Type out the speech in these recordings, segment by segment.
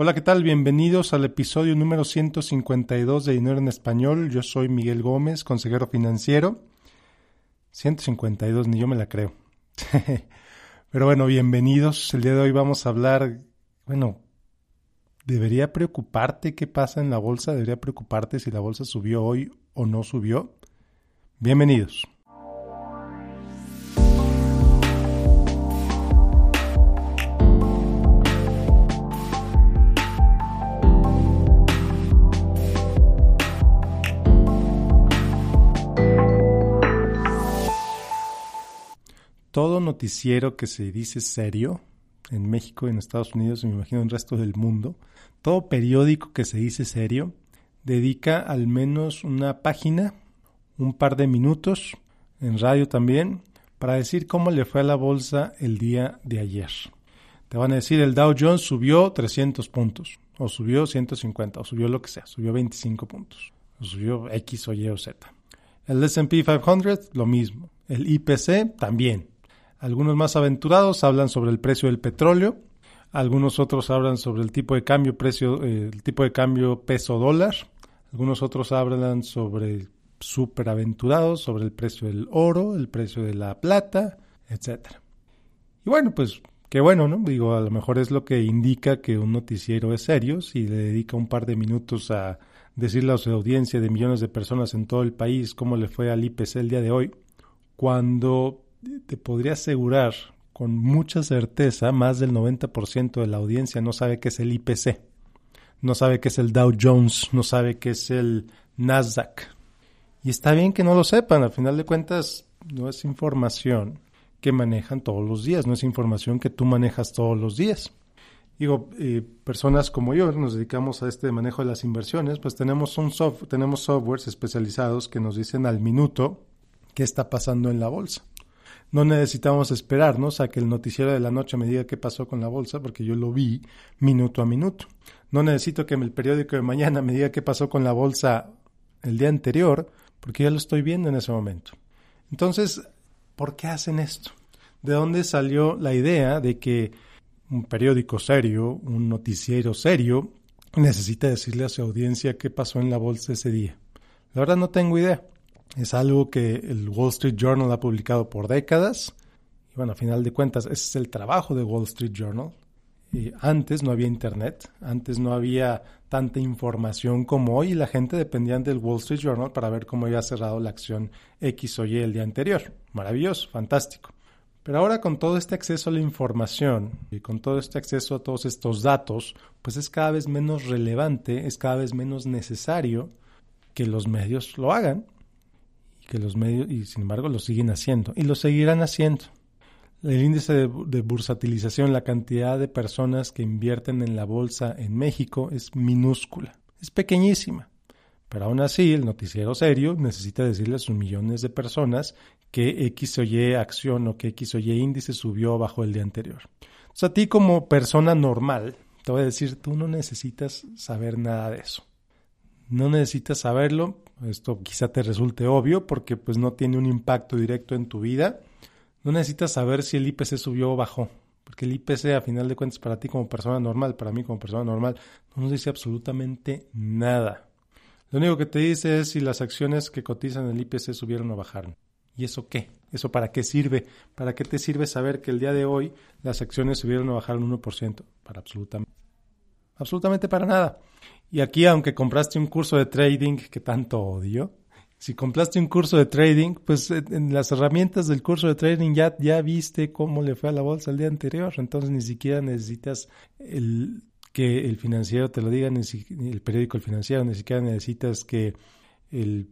Hola, ¿qué tal? Bienvenidos al episodio número 152 de Dinero en Español. Yo soy Miguel Gómez, consejero financiero. 152, ni yo me la creo. Pero bueno, bienvenidos. El día de hoy vamos a hablar, bueno, ¿debería preocuparte qué pasa en la bolsa? ¿Debería preocuparte si la bolsa subió hoy o no subió? Bienvenidos. Todo noticiero que se dice serio, en México, en Estados Unidos, me imagino en el resto del mundo, todo periódico que se dice serio, dedica al menos una página, un par de minutos, en radio también, para decir cómo le fue a la bolsa el día de ayer. Te van a decir el Dow Jones subió 300 puntos, o subió 150, o subió lo que sea, subió 25 puntos, o subió X o Y o Z. El SP 500, lo mismo. El IPC también. Algunos más aventurados hablan sobre el precio del petróleo, algunos otros hablan sobre el tipo de cambio precio, eh, el tipo de cambio peso dólar, algunos otros hablan sobre superaventurados, sobre el precio del oro, el precio de la plata, etcétera. Y bueno, pues qué bueno, ¿no? Digo, a lo mejor es lo que indica que un noticiero es serio, si le dedica un par de minutos a decirle a su audiencia de millones de personas en todo el país cómo le fue al IPC el día de hoy, cuando te podría asegurar con mucha certeza, más del 90% de la audiencia no sabe qué es el IPC, no sabe qué es el Dow Jones, no sabe qué es el Nasdaq. Y está bien que no lo sepan, al final de cuentas no es información que manejan todos los días, no es información que tú manejas todos los días. Digo, eh, personas como yo nos dedicamos a este manejo de las inversiones, pues tenemos un tenemos softwares especializados que nos dicen al minuto qué está pasando en la bolsa no necesitamos esperarnos a que el noticiero de la noche me diga qué pasó con la bolsa, porque yo lo vi minuto a minuto. No necesito que el periódico de mañana me diga qué pasó con la bolsa el día anterior, porque ya lo estoy viendo en ese momento. Entonces, ¿por qué hacen esto? ¿De dónde salió la idea de que un periódico serio, un noticiero serio, necesita decirle a su audiencia qué pasó en la bolsa ese día? La verdad no tengo idea. Es algo que el Wall Street Journal ha publicado por décadas. Y bueno, a final de cuentas, ese es el trabajo de Wall Street Journal. Y antes no había internet, antes no había tanta información como hoy y la gente dependía del Wall Street Journal para ver cómo había cerrado la acción X o Y el día anterior. Maravilloso, fantástico. Pero ahora con todo este acceso a la información y con todo este acceso a todos estos datos, pues es cada vez menos relevante, es cada vez menos necesario que los medios lo hagan que los medios, y sin embargo lo siguen haciendo, y lo seguirán haciendo. El índice de, de, bursatilización, la cantidad de personas que invierten en la bolsa en México es minúscula, es pequeñísima. Pero aún así, el noticiero serio necesita decirle a sus millones de personas que X o Y acción o que X o Y índice subió bajo el día anterior. Entonces, a ti como persona normal, te voy a decir, tú no necesitas saber nada de eso. No necesitas saberlo, esto quizá te resulte obvio porque pues no tiene un impacto directo en tu vida. No necesitas saber si el IPC subió o bajó, porque el IPC a final de cuentas para ti como persona normal, para mí como persona normal, no nos dice absolutamente nada. Lo único que te dice es si las acciones que cotizan el IPC subieron o bajaron. ¿Y eso qué? ¿Eso para qué sirve? ¿Para qué te sirve saber que el día de hoy las acciones subieron o bajaron 1%? Para absolutamente, absolutamente para nada. Y aquí, aunque compraste un curso de trading que tanto odio, si compraste un curso de trading, pues eh, en las herramientas del curso de trading ya, ya viste cómo le fue a la bolsa el día anterior, entonces ni siquiera necesitas el, que el financiero te lo diga, ni el periódico El Financiero, ni siquiera necesitas que el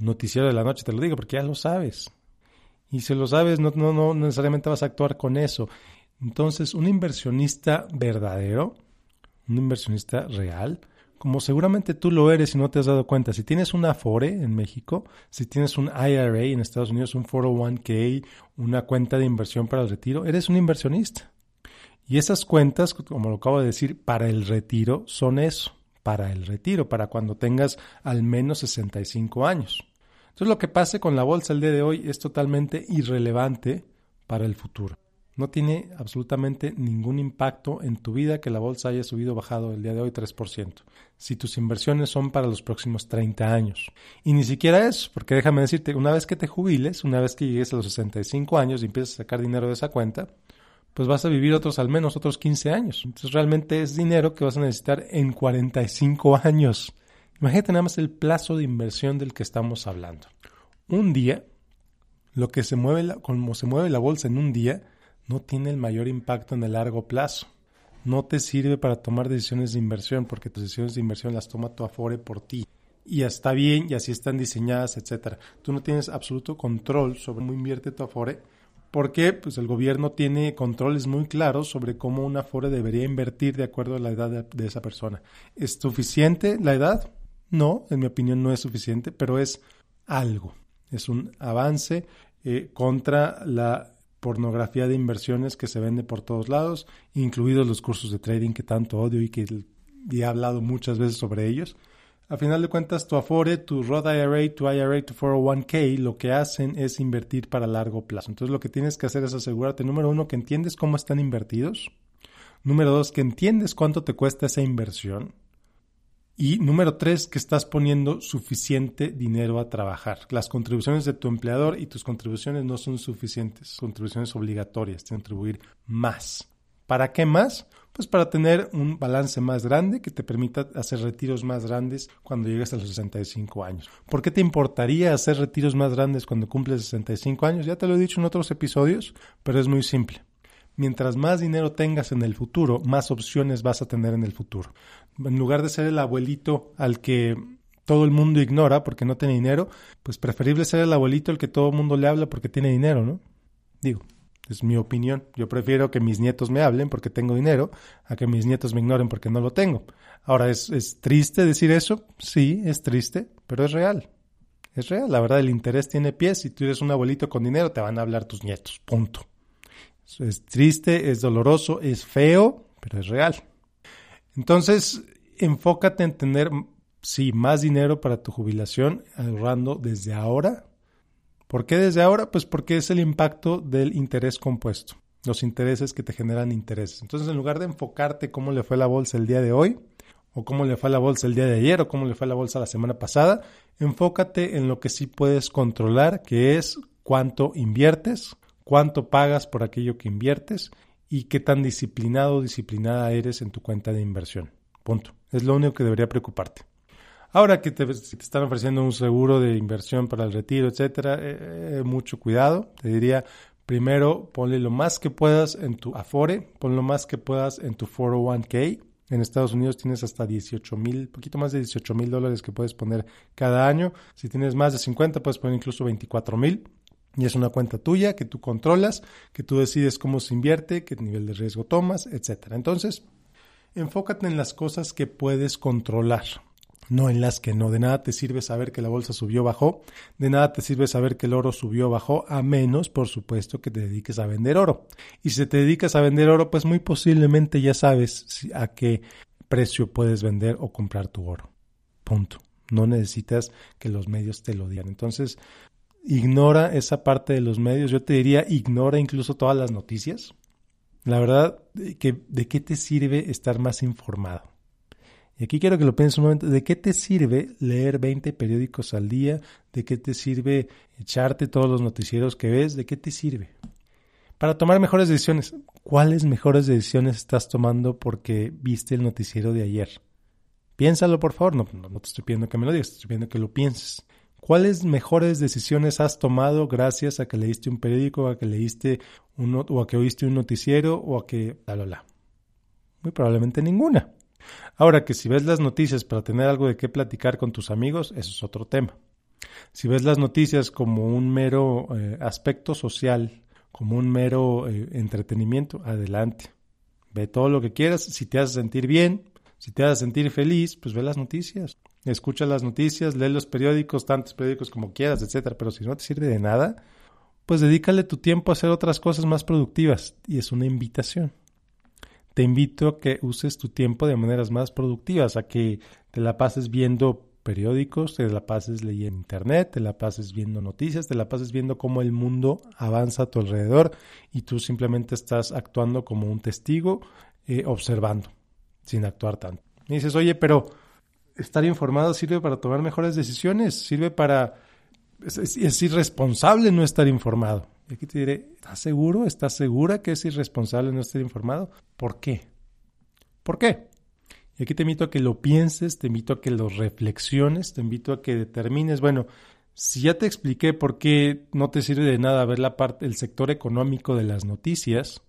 noticiero de la noche te lo diga, porque ya lo sabes. Y si lo sabes, no, no, no necesariamente vas a actuar con eso. Entonces, un inversionista verdadero, un inversionista real, como seguramente tú lo eres y no te has dado cuenta, si tienes una Afore en México, si tienes un IRA en Estados Unidos, un 401k, una cuenta de inversión para el retiro, eres un inversionista. Y esas cuentas, como lo acabo de decir, para el retiro son eso, para el retiro, para cuando tengas al menos 65 años. Entonces lo que pase con la bolsa el día de hoy es totalmente irrelevante para el futuro. No tiene absolutamente ningún impacto en tu vida que la bolsa haya subido o bajado el día de hoy 3%. Si tus inversiones son para los próximos 30 años. Y ni siquiera eso, porque déjame decirte, una vez que te jubiles, una vez que llegues a los 65 años y empieces a sacar dinero de esa cuenta, pues vas a vivir otros al menos otros 15 años. Entonces realmente es dinero que vas a necesitar en 45 años. Imagínate nada más el plazo de inversión del que estamos hablando. Un día, lo que se mueve, como se mueve la bolsa en un día, no tiene el mayor impacto en el largo plazo. No te sirve para tomar decisiones de inversión porque tus decisiones de inversión las toma tu Afore por ti. Y está bien y así están diseñadas, etcétera. Tú no tienes absoluto control sobre cómo invierte tu Afore porque pues, el gobierno tiene controles muy claros sobre cómo una Afore debería invertir de acuerdo a la edad de, de esa persona. ¿Es suficiente la edad? No, en mi opinión no es suficiente, pero es algo. Es un avance eh, contra la pornografía de inversiones que se vende por todos lados, incluidos los cursos de trading que tanto odio y que he hablado muchas veces sobre ellos. A final de cuentas, tu Afore, tu Roth IRA, tu IRA, tu 401k, lo que hacen es invertir para largo plazo. Entonces, lo que tienes que hacer es asegurarte, número uno, que entiendes cómo están invertidos. Número dos, que entiendes cuánto te cuesta esa inversión. Y número tres, que estás poniendo suficiente dinero a trabajar. Las contribuciones de tu empleador y tus contribuciones no son suficientes, contribuciones obligatorias, tienes que contribuir más. ¿Para qué más? Pues para tener un balance más grande que te permita hacer retiros más grandes cuando llegues a los 65 años. ¿Por qué te importaría hacer retiros más grandes cuando cumples 65 años? Ya te lo he dicho en otros episodios, pero es muy simple mientras más dinero tengas en el futuro, más opciones vas a tener en el futuro. En lugar de ser el abuelito al que todo el mundo ignora porque no tiene dinero, pues preferible ser el abuelito al que todo el mundo le habla porque tiene dinero, ¿no? Digo, es mi opinión. Yo prefiero que mis nietos me hablen porque tengo dinero a que mis nietos me ignoren porque no lo tengo. Ahora, ¿es, es triste decir eso? Sí, es triste, pero es real. Es real, la verdad, el interés tiene pies. Si tú eres un abuelito con dinero, te van a hablar tus nietos. Punto. Es triste, es doloroso, es feo, pero es real. Entonces, enfócate en tener, sí, más dinero para tu jubilación, ahorrando desde ahora. ¿Por qué desde ahora? Pues porque es el impacto del interés compuesto, los intereses que te generan intereses. Entonces, en lugar de enfocarte cómo le fue la bolsa el día de hoy, o cómo le fue la bolsa el día de ayer, o cómo le fue la bolsa la semana pasada, enfócate en lo que sí puedes controlar, que es cuánto inviertes, cuánto pagas por aquello que inviertes y qué tan disciplinado o disciplinada eres en tu cuenta de inversión. Punto. Es lo único que debería preocuparte. Ahora que te, están ofreciendo un seguro de inversión para el retiro, etcétera, eh, eh, mucho cuidado. Te diría, primero, ponle lo más que puedas en tu Afore, pon lo más que puedas en tu 401k. En Estados Unidos tienes hasta 18 mil, poquito más de 18 mil dólares que puedes poner cada año. Si tienes más de 50, puedes poner incluso 24 mil. Y es una cuenta tuya que tú controlas, que tú decides cómo se invierte, qué nivel de riesgo tomas, etc. Entonces, enfócate en las cosas que puedes controlar, no en las que no. De nada te sirve saber que la bolsa subió o bajó, de nada te sirve saber que el oro subió o bajó, a menos, por supuesto, que te dediques a vender oro. Y si te dedicas a vender oro, pues muy posiblemente ya sabes a qué precio puedes vender o comprar tu oro. Punto. No necesitas que los medios te lo digan. Entonces, ignora esa parte de los medios. Yo te diría, ignora incluso todas las noticias. La verdad, ¿de qué te sirve estar más informado? Y aquí quiero que lo pienses un momento. ¿De qué te sirve leer 20 periódicos al día? ¿De qué te sirve echarte todos los noticieros que ves? ¿De qué te sirve? Para tomar mejores decisiones. ¿Cuáles mejores decisiones estás tomando porque viste el noticiero de ayer? Piénsalo, por favor. No, no, no te estoy pidiendo que me lo digas, te estoy pidiendo que lo pienses. ¿Cuáles mejores decisiones has tomado gracias a que leíste un periódico, a que leíste un, o a que oíste un noticiero o a que bla, bla, bla? Muy probablemente ninguna. Ahora que si ves las noticias para tener algo de qué platicar con tus amigos, eso es otro tema. Si ves las noticias como un mero eh, aspecto social, como un mero eh, entretenimiento, adelante. Ve todo lo que quieras. Si te hace sentir bien, si te hace sentir feliz, pues ve las noticias escucha las noticias, lee los periódicos, tantos periódicos como quieras, etcétera, pero si no te sirve de nada, pues dedícale tu tiempo a hacer otras cosas más productivas y es una invitación. Te invito a que uses tu tiempo de maneras más productivas, a que te la pases viendo periódicos, te la pases leyendo internet, te la pases viendo noticias, te la pases viendo cómo el mundo avanza a tu alrededor y tú simplemente estás actuando como un testigo, eh, observando, sin actuar tanto. Y dices, oye, pero estar informado sirve para tomar mejores decisiones, sirve para... Es, irresponsable no estar informado. Y aquí te diré, ¿estás seguro? ¿Estás segura que es irresponsable no estar informado? ¿Por qué? ¿Por qué? Y aquí te invito a que lo pienses, te invito a que lo reflexiones, te invito a que determines, bueno, si ya te expliqué por qué no te sirve de nada ver la parte, el sector económico de las noticias,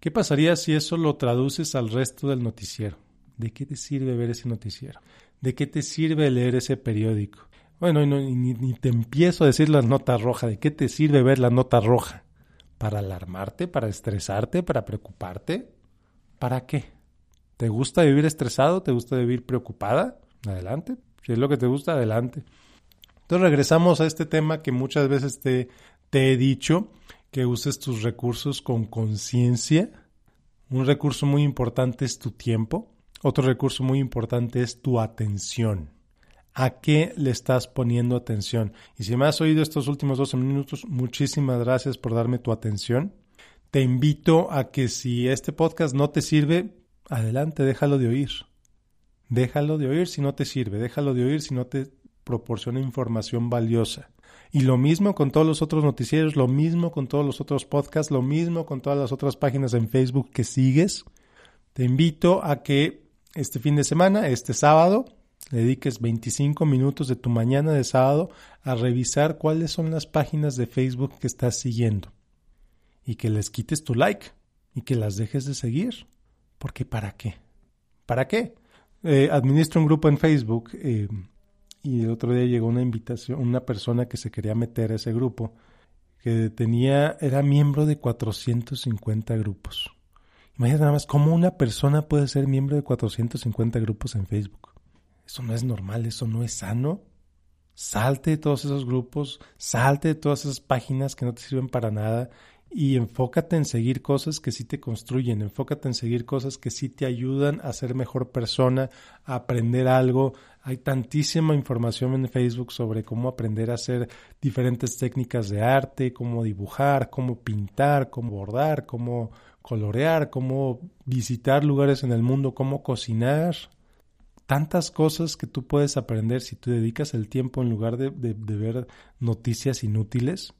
¿qué pasaría si eso lo traduces al resto del noticiero? ¿De qué te sirve ver ese noticiero? ¿De qué te sirve leer ese periódico? Bueno, ni, ni te empiezo a decir la nota roja. ¿De qué te sirve ver la nota roja? ¿Para alarmarte? ¿Para estresarte? ¿Para preocuparte? ¿Para qué? ¿Te gusta vivir estresado? ¿Te gusta vivir preocupada? Adelante. Si es lo que te gusta, adelante. Entonces regresamos a este tema que muchas veces te, te he dicho, que uses tus recursos con conciencia. Un recurso muy importante es tu tiempo. Otro recurso muy importante es tu atención. ¿A qué le estás poniendo atención? Y si me has oído estos últimos 12 minutos, muchísimas gracias por darme tu atención. Te invito a que si este podcast no te sirve, adelante, déjalo de oír. Déjalo de oír si no te sirve, déjalo de oír si no te proporciona información valiosa. Y lo mismo con todos los otros noticieros, lo mismo con todos los otros podcasts, lo mismo con todas las otras páginas en Facebook que sigues. Te invito a que este fin de semana, este sábado, dediques 25 minutos de tu mañana de sábado a revisar cuáles son las páginas de Facebook que estás siguiendo. Y que les quites tu like y que las dejes de seguir. Porque ¿para qué? ¿Para qué? Eh, administro un grupo en Facebook eh, y el otro día llegó una invitación, una persona que se quería meter a ese grupo, que tenía, era miembro de 450 grupos. Imagínate nada más cómo una persona puede ser miembro de 450 grupos en Facebook. Eso no es normal, eso no es sano. Salte de todos esos grupos, salte de todas esas páginas que no te sirven para nada y enfócate en seguir cosas que sí te construyen, enfócate en seguir cosas que sí te ayudan a ser mejor persona, a aprender algo. Hay tantísima información en Facebook sobre cómo aprender a hacer diferentes técnicas de arte, cómo dibujar, cómo pintar, cómo bordar, cómo colorear, cómo visitar lugares en el mundo, cómo cocinar. Tantas cosas que tú puedes aprender si tú dedicas el tiempo en lugar de, de ver noticias inútiles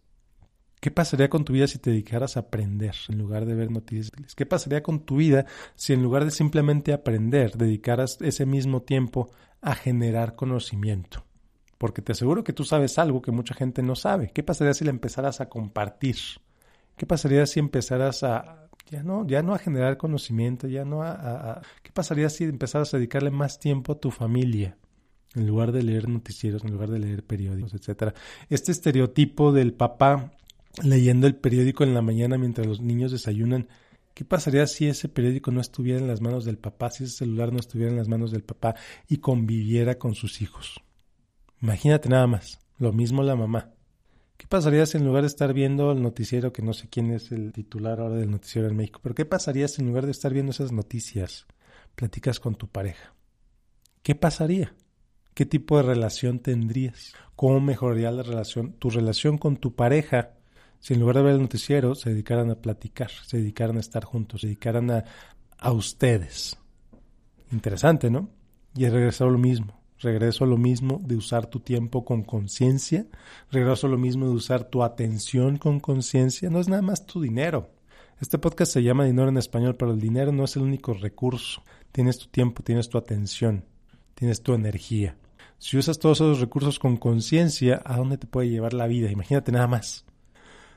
¿Qué pasaría con tu vida si te dedicaras a aprender en lugar de ver noticias? ¿Qué pasaría con tu vida si en lugar de simplemente aprender, dedicaras ese mismo tiempo a generar conocimiento? Porque te aseguro que tú sabes algo que mucha gente no sabe. ¿Qué pasaría si le empezaras a compartir? ¿Qué pasaría si empezaras a ya no, ya no a generar conocimiento, ya no a, a ¿qué pasaría si empezaras a dedicarle más tiempo a tu familia? en lugar de leer noticieros, en lugar de leer periódicos, etcétera. Este estereotipo del papá leyendo el periódico en la mañana mientras los niños desayunan. ¿Qué pasaría si ese periódico no estuviera en las manos del papá, si ese celular no estuviera en las manos del papá y conviviera con sus hijos? Imagínate nada más, lo mismo la mamá. ¿Qué pasaría si en lugar de estar viendo el noticiero, que no sé quién es el titular ahora del noticiero en México, pero qué pasaría si en lugar de estar viendo esas noticias, platicas con tu pareja? ¿Qué pasaría? ¿Qué tipo de relación tendrías? ¿Cómo mejoraría la relación, tu relación con tu pareja si en lugar de ver el noticiero se dedicaran a platicar, se dedicaran a estar juntos, se dedicaran a, a ustedes. Interesante, ¿no? Y regreso a lo mismo. Regreso a lo mismo de usar tu tiempo con conciencia. Regreso a lo mismo de usar tu atención con conciencia. No es nada más tu dinero. Este podcast se llama Dinero en Español, pero el dinero no es el único recurso. Tienes tu tiempo, tienes tu atención, tienes tu energía. Si usas todos esos recursos con conciencia, ¿a dónde te puede llevar la vida? Imagínate nada más.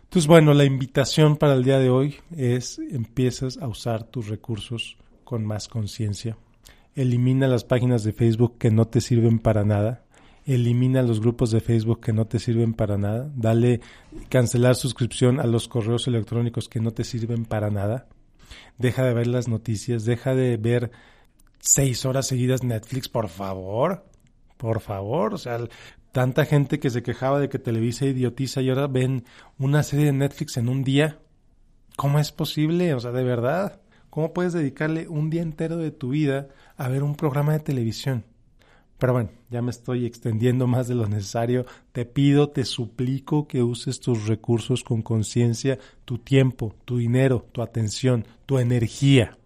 Entonces, bueno, la invitación para el día de hoy es empiezas a usar tus recursos con más conciencia. Elimina las páginas de Facebook que no te sirven para nada. Elimina los grupos de Facebook que no te sirven para nada. Dale cancelar suscripción a los correos electrónicos que no te sirven para nada. Deja de ver las noticias. Deja de ver seis horas seguidas Netflix, por favor. Por favor. O sea, tanta gente que se quejaba de que Televisa idiotiza y ahora ven una serie de Netflix en un día. ¿Cómo es posible? O sea, de verdad. ¿Cómo puedes dedicarle un día entero de tu vida a ver un programa de televisión? Pero bueno, ya me estoy extendiendo más de lo necesario. Te pido, te suplico que uses tus recursos con conciencia, tu tiempo, tu dinero, tu atención, tu energía.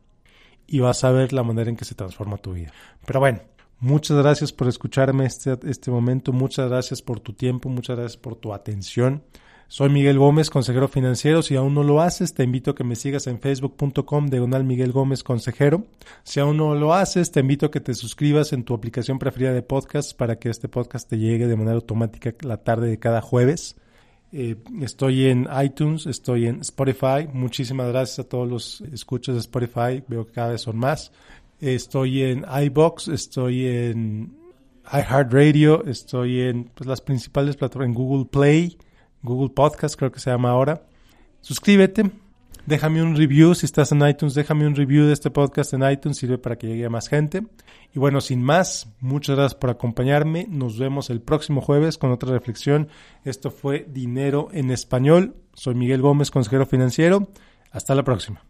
Y vas a ver la manera en que se transforma tu vida. Pero bueno, muchas gracias por escucharme este, este momento. Muchas gracias por tu tiempo. Muchas gracias por tu atención. Soy Miguel Gómez, consejero financiero. Si aún no lo haces, te invito a que me sigas en facebook.com diagonal Miguel Gómez Consejero. Si aún no lo haces, te invito a que te suscribas en tu aplicación preferida de podcast para que este podcast te llegue de manera automática la tarde de cada jueves. Eh, estoy en iTunes, estoy en Spotify. Muchísimas gracias a todos los escuchas de Spotify. Veo que cada vez son más. Estoy en iBox, estoy en iHeartRadio, estoy en pues, las principales plataformas, en Google Play. Google Podcast, creo que se llama ahora. Suscríbete, déjame un review. Si estás en iTunes, déjame un review de este podcast en iTunes, sirve para que llegue a más gente. Y bueno, sin más, muchas gracias por acompañarme. Nos vemos el próximo jueves con otra reflexión. Esto fue Dinero en Español. Soy Miguel Gómez, consejero financiero. Hasta la próxima.